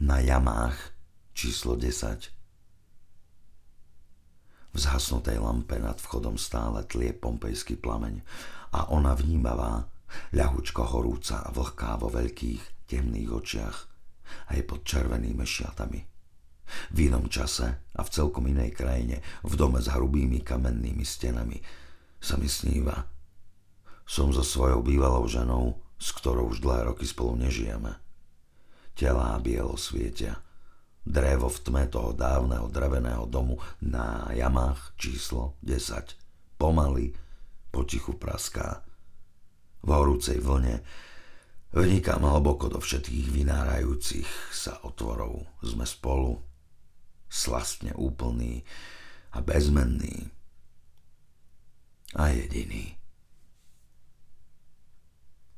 na jamách číslo 10. V zhasnutej lampe nad vchodom stále tlie pompejský plameň a ona vnímavá, ľahučko horúca a vlhká vo veľkých temných očiach aj pod červenými šiatami. V inom čase a v celkom inej krajine, v dome s hrubými kamennými stenami, sa mi sníva. Som so svojou bývalou ženou, s ktorou už dlhé roky spolu nežijeme. Telá bielo svietia. Drevo v tme toho dávneho dreveného domu na jamách číslo 10. Pomaly, potichu praská. V horúcej vlne vnikám hlboko do všetkých vynárajúcich sa otvorov. Sme spolu, slastne úplný a bezmenný a jediný.